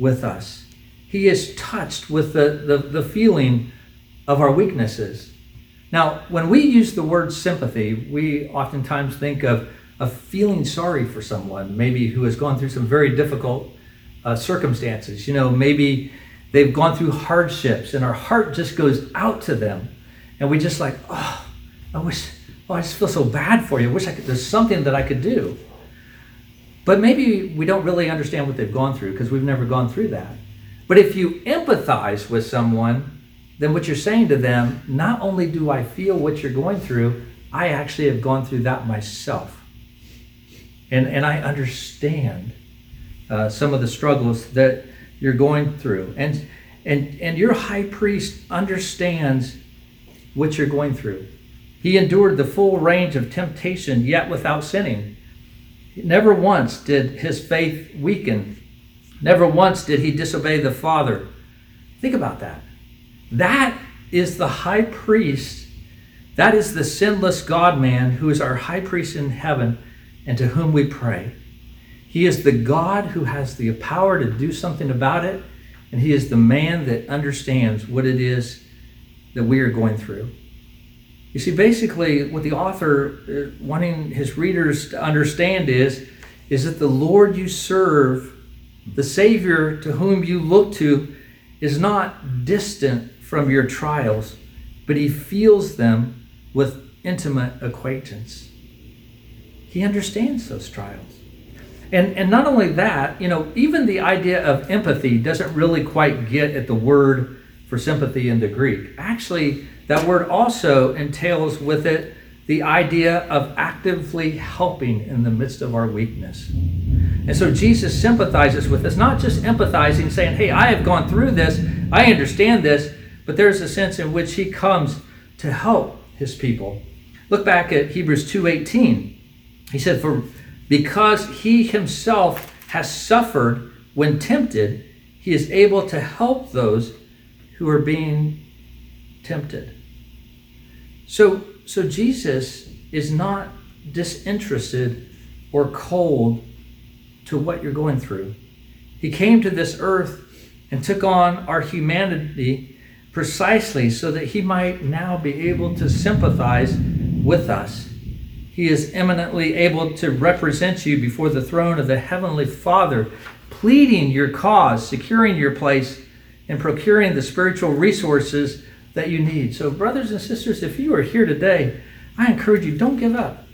with us. He is touched with the, the, the feeling of our weaknesses. Now, when we use the word sympathy, we oftentimes think of, of feeling sorry for someone, maybe who has gone through some very difficult uh, circumstances. You know, maybe they've gone through hardships and our heart just goes out to them. And we just like, oh, I wish, oh, I just feel so bad for you. I wish I could, there's something that I could do. But maybe we don't really understand what they've gone through because we've never gone through that. But if you empathize with someone, then what you're saying to them, not only do I feel what you're going through, I actually have gone through that myself. And, and I understand uh, some of the struggles that you're going through. And, and, and your high priest understands what you're going through. He endured the full range of temptation, yet without sinning. Never once did his faith weaken. Never once did he disobey the Father. Think about that. That is the high priest. That is the sinless God man who is our high priest in heaven and to whom we pray. He is the God who has the power to do something about it, and He is the man that understands what it is that we are going through. You see, basically, what the author uh, wanting his readers to understand is, is that the Lord you serve, the Savior to whom you look to, is not distant from your trials, but He feels them with intimate acquaintance. He understands those trials. And, and not only that, you know, even the idea of empathy doesn't really quite get at the word for sympathy in the Greek. Actually, that word also entails with it the idea of actively helping in the midst of our weakness. And so Jesus sympathizes with us, not just empathizing, saying, Hey, I have gone through this, I understand this, but there's a sense in which he comes to help his people. Look back at Hebrews 2:18. He said, For because he himself has suffered when tempted, he is able to help those who are being tempted. So, so Jesus is not disinterested or cold to what you're going through. He came to this earth and took on our humanity precisely so that he might now be able to sympathize with us. He is eminently able to represent you before the throne of the Heavenly Father, pleading your cause, securing your place, and procuring the spiritual resources that you need. So, brothers and sisters, if you are here today, I encourage you don't give up.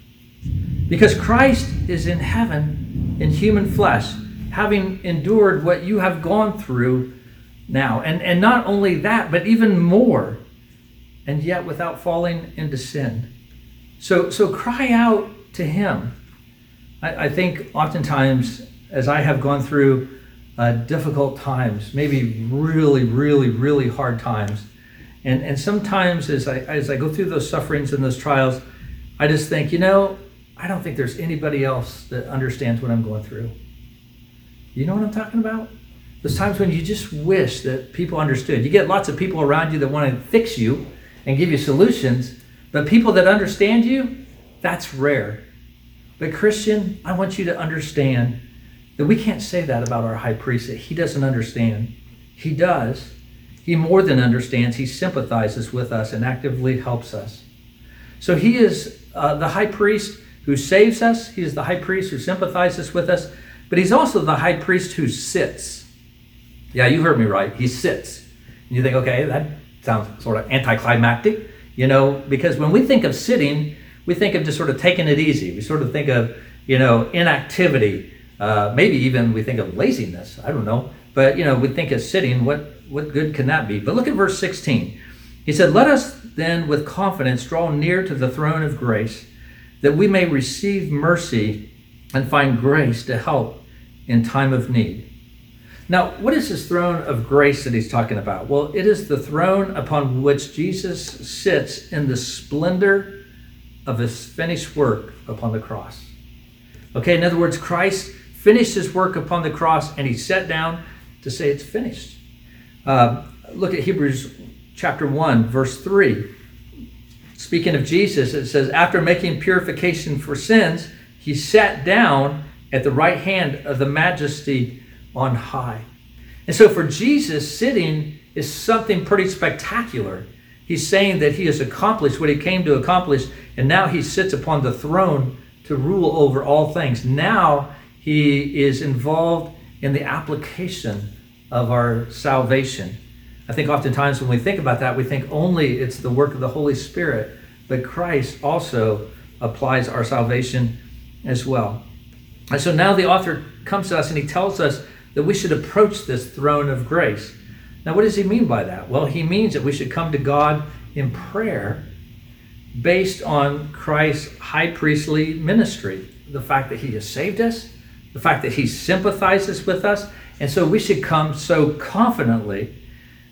Because Christ is in heaven in human flesh, having endured what you have gone through now. And, and not only that, but even more, and yet without falling into sin. So, so cry out to Him. I, I think oftentimes, as I have gone through uh, difficult times, maybe really, really, really hard times, and, and sometimes as I, as I go through those sufferings and those trials, I just think, you know, I don't think there's anybody else that understands what I'm going through. You know what I'm talking about? Those times when you just wish that people understood. You get lots of people around you that want to fix you and give you solutions, but people that understand you, that's rare. But Christian, I want you to understand that we can't say that about our high priest, that he doesn't understand. He does. He more than understands. He sympathizes with us and actively helps us. So he is uh, the high priest who saves us. He is the high priest who sympathizes with us. But he's also the high priest who sits. Yeah, you heard me right. He sits. And you think, okay, that sounds sort of anticlimactic, you know, because when we think of sitting, we think of just sort of taking it easy. We sort of think of, you know, inactivity. Uh, maybe even we think of laziness. I don't know. But, you know, we think of sitting. What, what good can that be? But look at verse 16. He said, Let us then with confidence draw near to the throne of grace, that we may receive mercy and find grace to help in time of need. Now, what is this throne of grace that he's talking about? Well, it is the throne upon which Jesus sits in the splendor of his finished work upon the cross. Okay, in other words, Christ finished his work upon the cross and he sat down to say it's finished. Uh, look at Hebrews chapter 1, verse 3. Speaking of Jesus, it says, After making purification for sins, he sat down at the right hand of the majesty on high. And so for Jesus, sitting is something pretty spectacular. He's saying that he has accomplished what he came to accomplish, and now he sits upon the throne to rule over all things. Now he is involved in the application of our salvation. I think oftentimes when we think about that, we think only it's the work of the Holy Spirit, but Christ also applies our salvation as well. And so now the author comes to us and he tells us that we should approach this throne of grace. Now, what does he mean by that? Well, he means that we should come to God in prayer based on Christ's high priestly ministry. The fact that he has saved us, the fact that he sympathizes with us, and so we should come so confidently.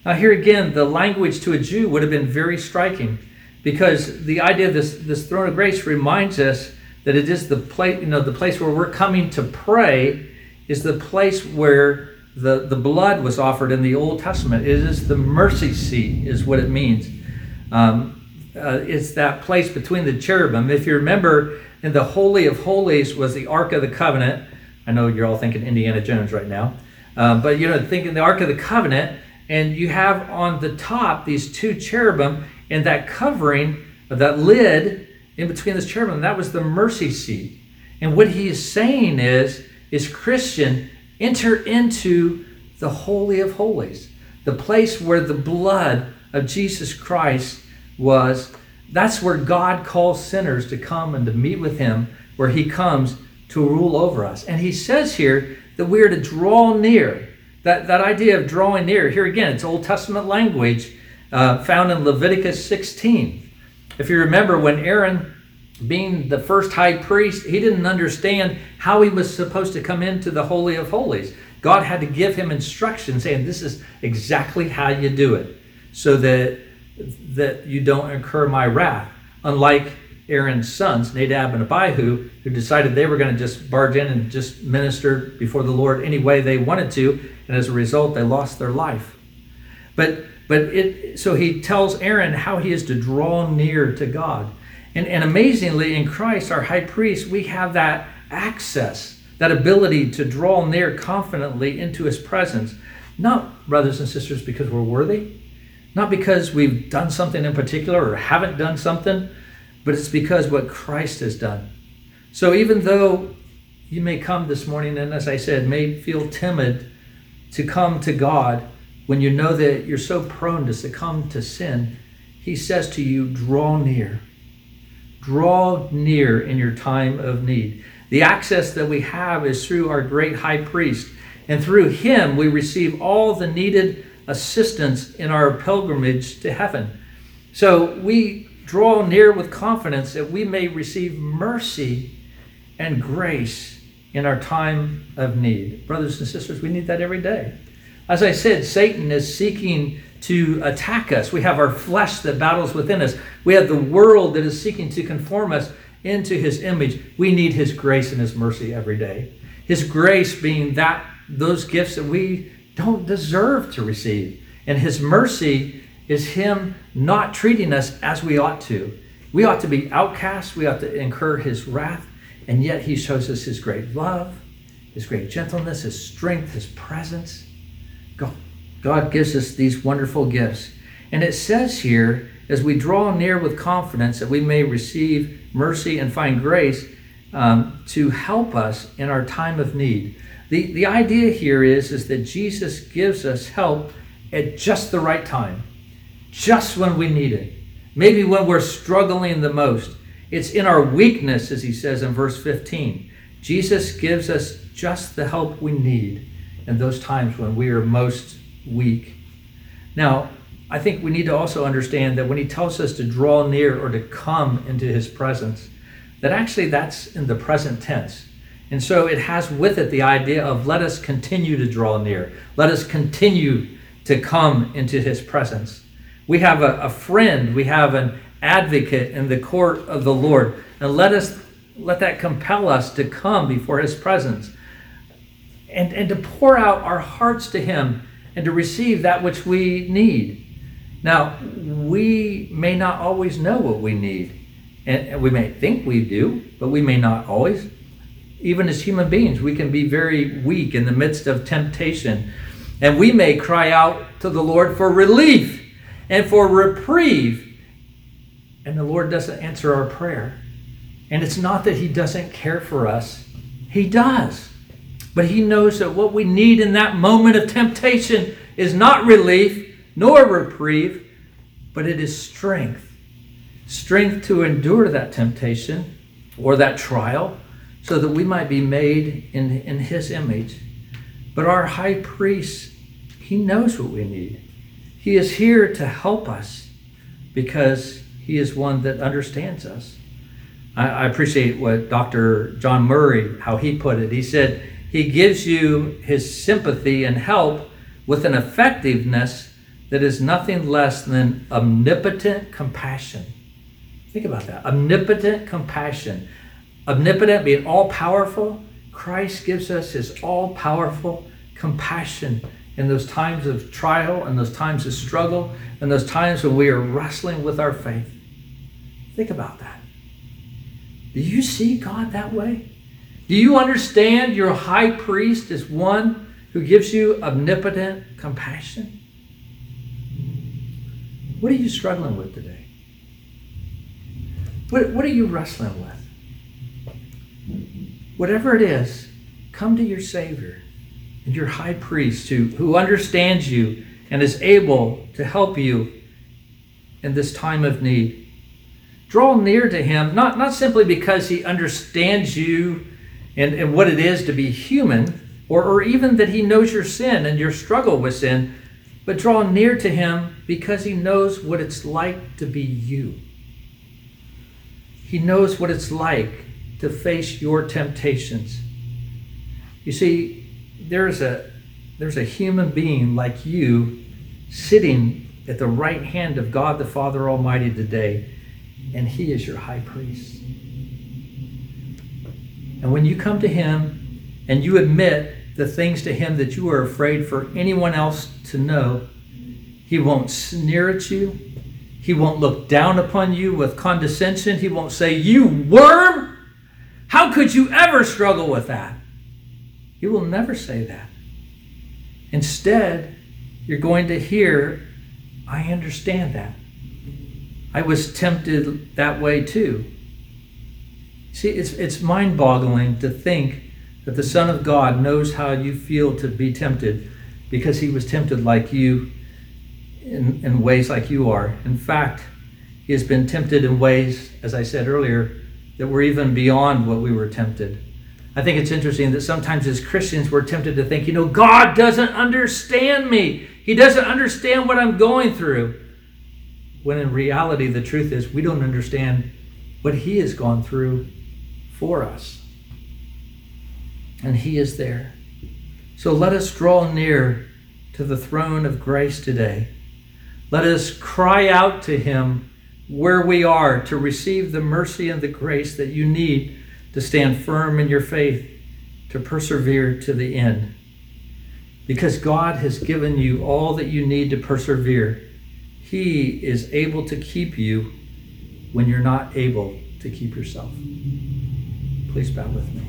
Now, here again, the language to a Jew would have been very striking because the idea of this, this throne of grace reminds us that it is the place, you know, the place where we're coming to pray is the place where the, the blood was offered in the Old Testament. It is the mercy seat, is what it means. Um, uh, it's that place between the cherubim. If you remember, in the Holy of Holies was the Ark of the Covenant. I know you're all thinking Indiana Jones right now, um, but you know, thinking the Ark of the Covenant, and you have on the top these two cherubim, and that covering, that lid in between this cherubim, that was the mercy seat. And what he is saying is, is Christian, enter into the Holy of Holies, the place where the blood of Jesus Christ was that's where God calls sinners to come and to meet with Him, where He comes to rule over us. And He says here that we are to draw near. That, that idea of drawing near, here again, it's Old Testament language uh, found in Leviticus 16. If you remember, when Aaron, being the first high priest, he didn't understand how he was supposed to come into the Holy of Holies. God had to give him instructions saying, This is exactly how you do it, so that that you don't incur my wrath. Unlike Aaron's sons, Nadab and Abihu, who decided they were going to just barge in and just minister before the Lord any way they wanted to, and as a result, they lost their life. But but it so he tells Aaron how he is to draw near to God. And, and amazingly, in Christ, our high priest, we have that access, that ability to draw near confidently into his presence. Not, brothers and sisters, because we're worthy, not because we've done something in particular or haven't done something, but it's because what Christ has done. So even though you may come this morning and, as I said, may feel timid to come to God when you know that you're so prone to succumb to sin, He says to you, draw near. Draw near in your time of need. The access that we have is through our great high priest, and through him we receive all the needed assistance in our pilgrimage to heaven. So we draw near with confidence that we may receive mercy and grace in our time of need. Brothers and sisters, we need that every day. As I said, Satan is seeking to attack us. We have our flesh that battles within us. We have the world that is seeking to conform us into his image. We need his grace and his mercy every day. His grace being that those gifts that we don't deserve to receive. And His mercy is Him not treating us as we ought to. We ought to be outcasts, we ought to incur His wrath, and yet He shows us His great love, His great gentleness, His strength, His presence. God, gives us these wonderful gifts. And it says here, as we draw near with confidence that we may receive mercy and find grace um, to help us in our time of need. The, the idea here is, is that Jesus gives us help at just the right time, just when we need it. Maybe when we're struggling the most. It's in our weakness, as he says in verse 15. Jesus gives us just the help we need in those times when we are most weak. Now, I think we need to also understand that when he tells us to draw near or to come into his presence, that actually that's in the present tense. And so it has with it the idea of let us continue to draw near. Let us continue to come into his presence. We have a, a, friend, we have an advocate in the court of the Lord. And let us let that compel us to come before his presence and, and to pour out our hearts to him and to receive that which we need. Now, we may not always know what we need. And we may think we do, but we may not always even as human beings, we can be very weak in the midst of temptation. And we may cry out to the Lord for relief and for reprieve. And the Lord doesn't answer our prayer. And it's not that He doesn't care for us, He does. But He knows that what we need in that moment of temptation is not relief nor reprieve, but it is strength. Strength to endure that temptation or that trial so that we might be made in, in His image. But our high priest, He knows what we need. He is here to help us because He is one that understands us. I, I appreciate what Dr. John Murray, how he put it. He said, He gives you His sympathy and help with an effectiveness that is nothing less than omnipotent compassion. Think about that. Omnipotent compassion. Omnipotent being all powerful, Christ gives us his all powerful compassion in those times of trial and those times of struggle and those times when we are wrestling with our faith. Think about that. Do you see God that way? Do you understand your high priest is one who gives you omnipotent compassion? What are you struggling with today? What, what are you wrestling with? Whatever it is, come to your Savior and your high priest who, who understands you and is able to help you in this time of need. Draw near to him, not, not simply because he understands you and, and what it is to be human, or, or even that he knows your sin and your struggle with sin, but draw near to him because he knows what it's like to be you. He knows what it's like to face your temptations. You see, there's a there's a human being like you sitting at the right hand of God the Father Almighty today, and he is your high priest. And when you come to him and you admit the things to him that you are afraid for anyone else to know, he won't sneer at you. He won't look down upon you with condescension. He won't say, You worm! How could you ever struggle with that? He will never say that. Instead, you're going to hear, I understand that. I was tempted that way too. See, it's, it's mind boggling to think that the Son of God knows how you feel to be tempted because he was tempted like you in, in ways like you are. In fact, he has been tempted in ways, as I said earlier, that were even beyond what we were tempted. I think it's interesting that sometimes as Christians we're tempted to think, you know, God doesn't understand me. He doesn't understand what I'm going through. When in reality, the truth is we don't understand what He has gone through for us. And He is there. So let us draw near to the throne of grace today let us cry out to Him where we are to receive the mercy and the grace that you need to stand firm in your faith, to persevere to the end. Because God has given you all that you need to persevere. He is able to keep you when you're not able to keep yourself. Please bow with me.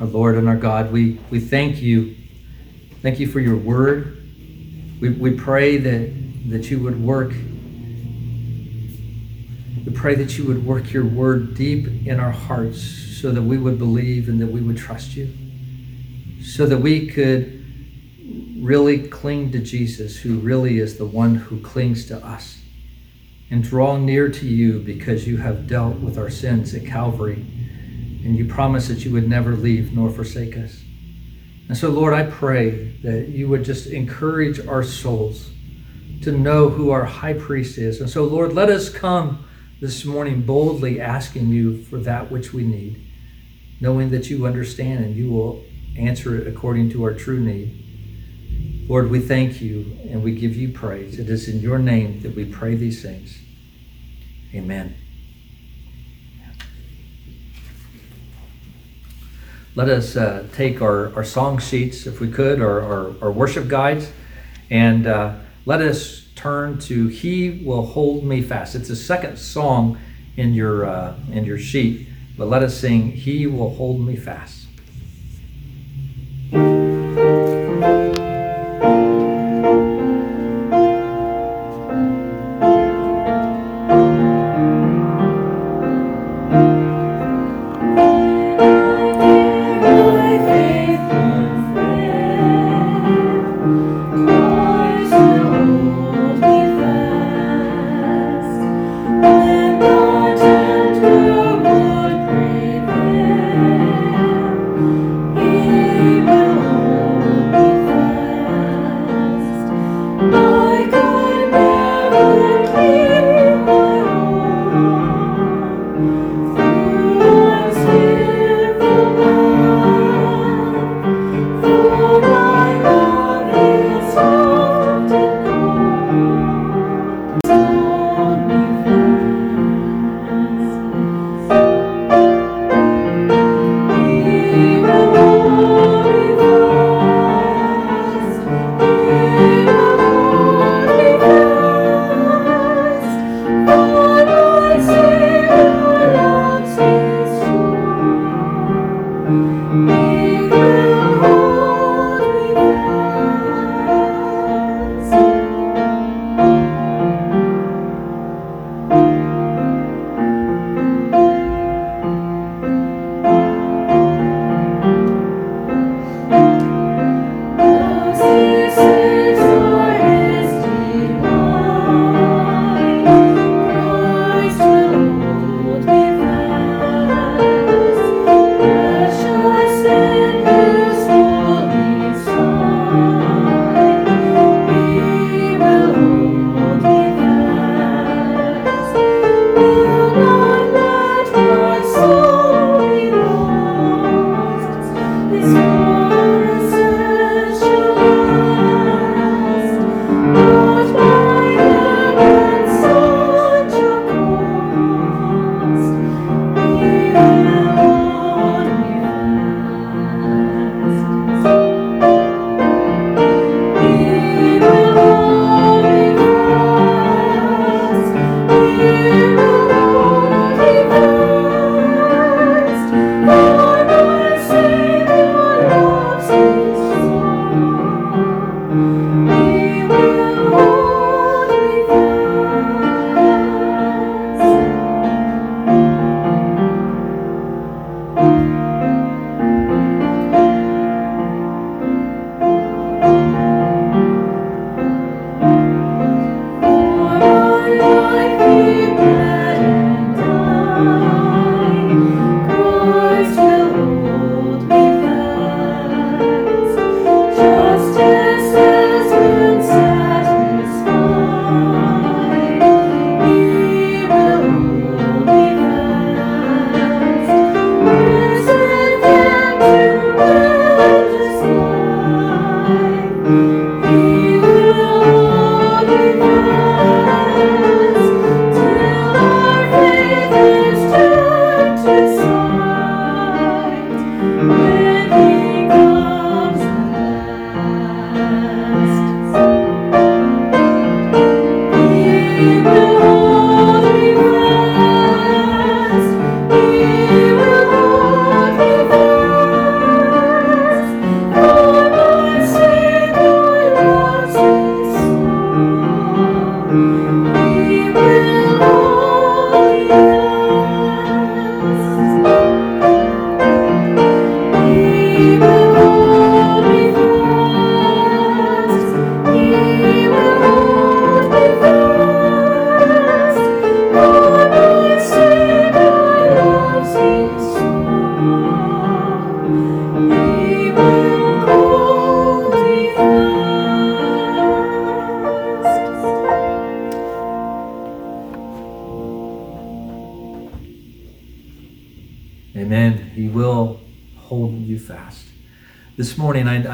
Our Lord and our God, we, we thank you. Thank you for your word. We, we pray that, that you would work. We pray that you would work your word deep in our hearts so that we would believe and that we would trust you. So that we could really cling to Jesus, who really is the one who clings to us, and draw near to you because you have dealt with our sins at Calvary and you promised that you would never leave nor forsake us. And so, Lord, I pray that you would just encourage our souls to know who our high priest is. And so, Lord, let us come this morning boldly asking you for that which we need, knowing that you understand and you will answer it according to our true need. Lord, we thank you and we give you praise. It is in your name that we pray these things. Amen. let us uh, take our, our song sheets, if we could, or our, worship guides, and uh, let us turn to He Will Hold Me Fast. It's the second song in your uh, in your sheet. But let us sing, He will hold me fast.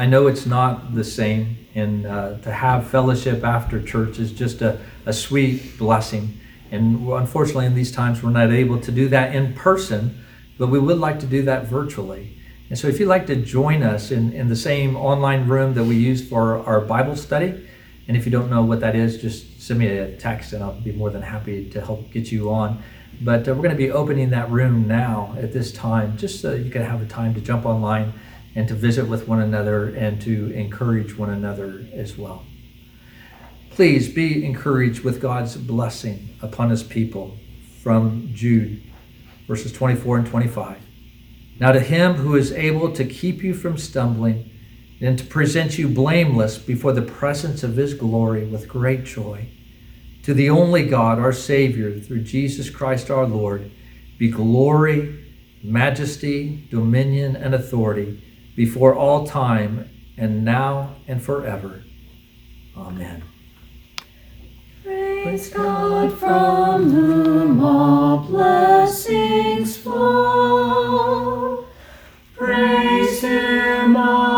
Know it's not the same, and uh, to have fellowship after church is just a, a sweet blessing. And unfortunately, in these times, we're not able to do that in person, but we would like to do that virtually. And so, if you'd like to join us in, in the same online room that we use for our Bible study, and if you don't know what that is, just send me a text and I'll be more than happy to help get you on. But uh, we're going to be opening that room now at this time, just so you can have a time to jump online and to visit with one another and to encourage one another as well. Please be encouraged with God's blessing upon his people from Jude, verses 24 and 25. Now, to him who is able to keep you from stumbling and to present you blameless before the presence of his glory with great joy, to the only God, our Savior, through Jesus Christ our Lord, be glory, majesty, dominion, and authority before all time, and now and forever. Amen. Praise God from whom all blessings flow. Praise Him. All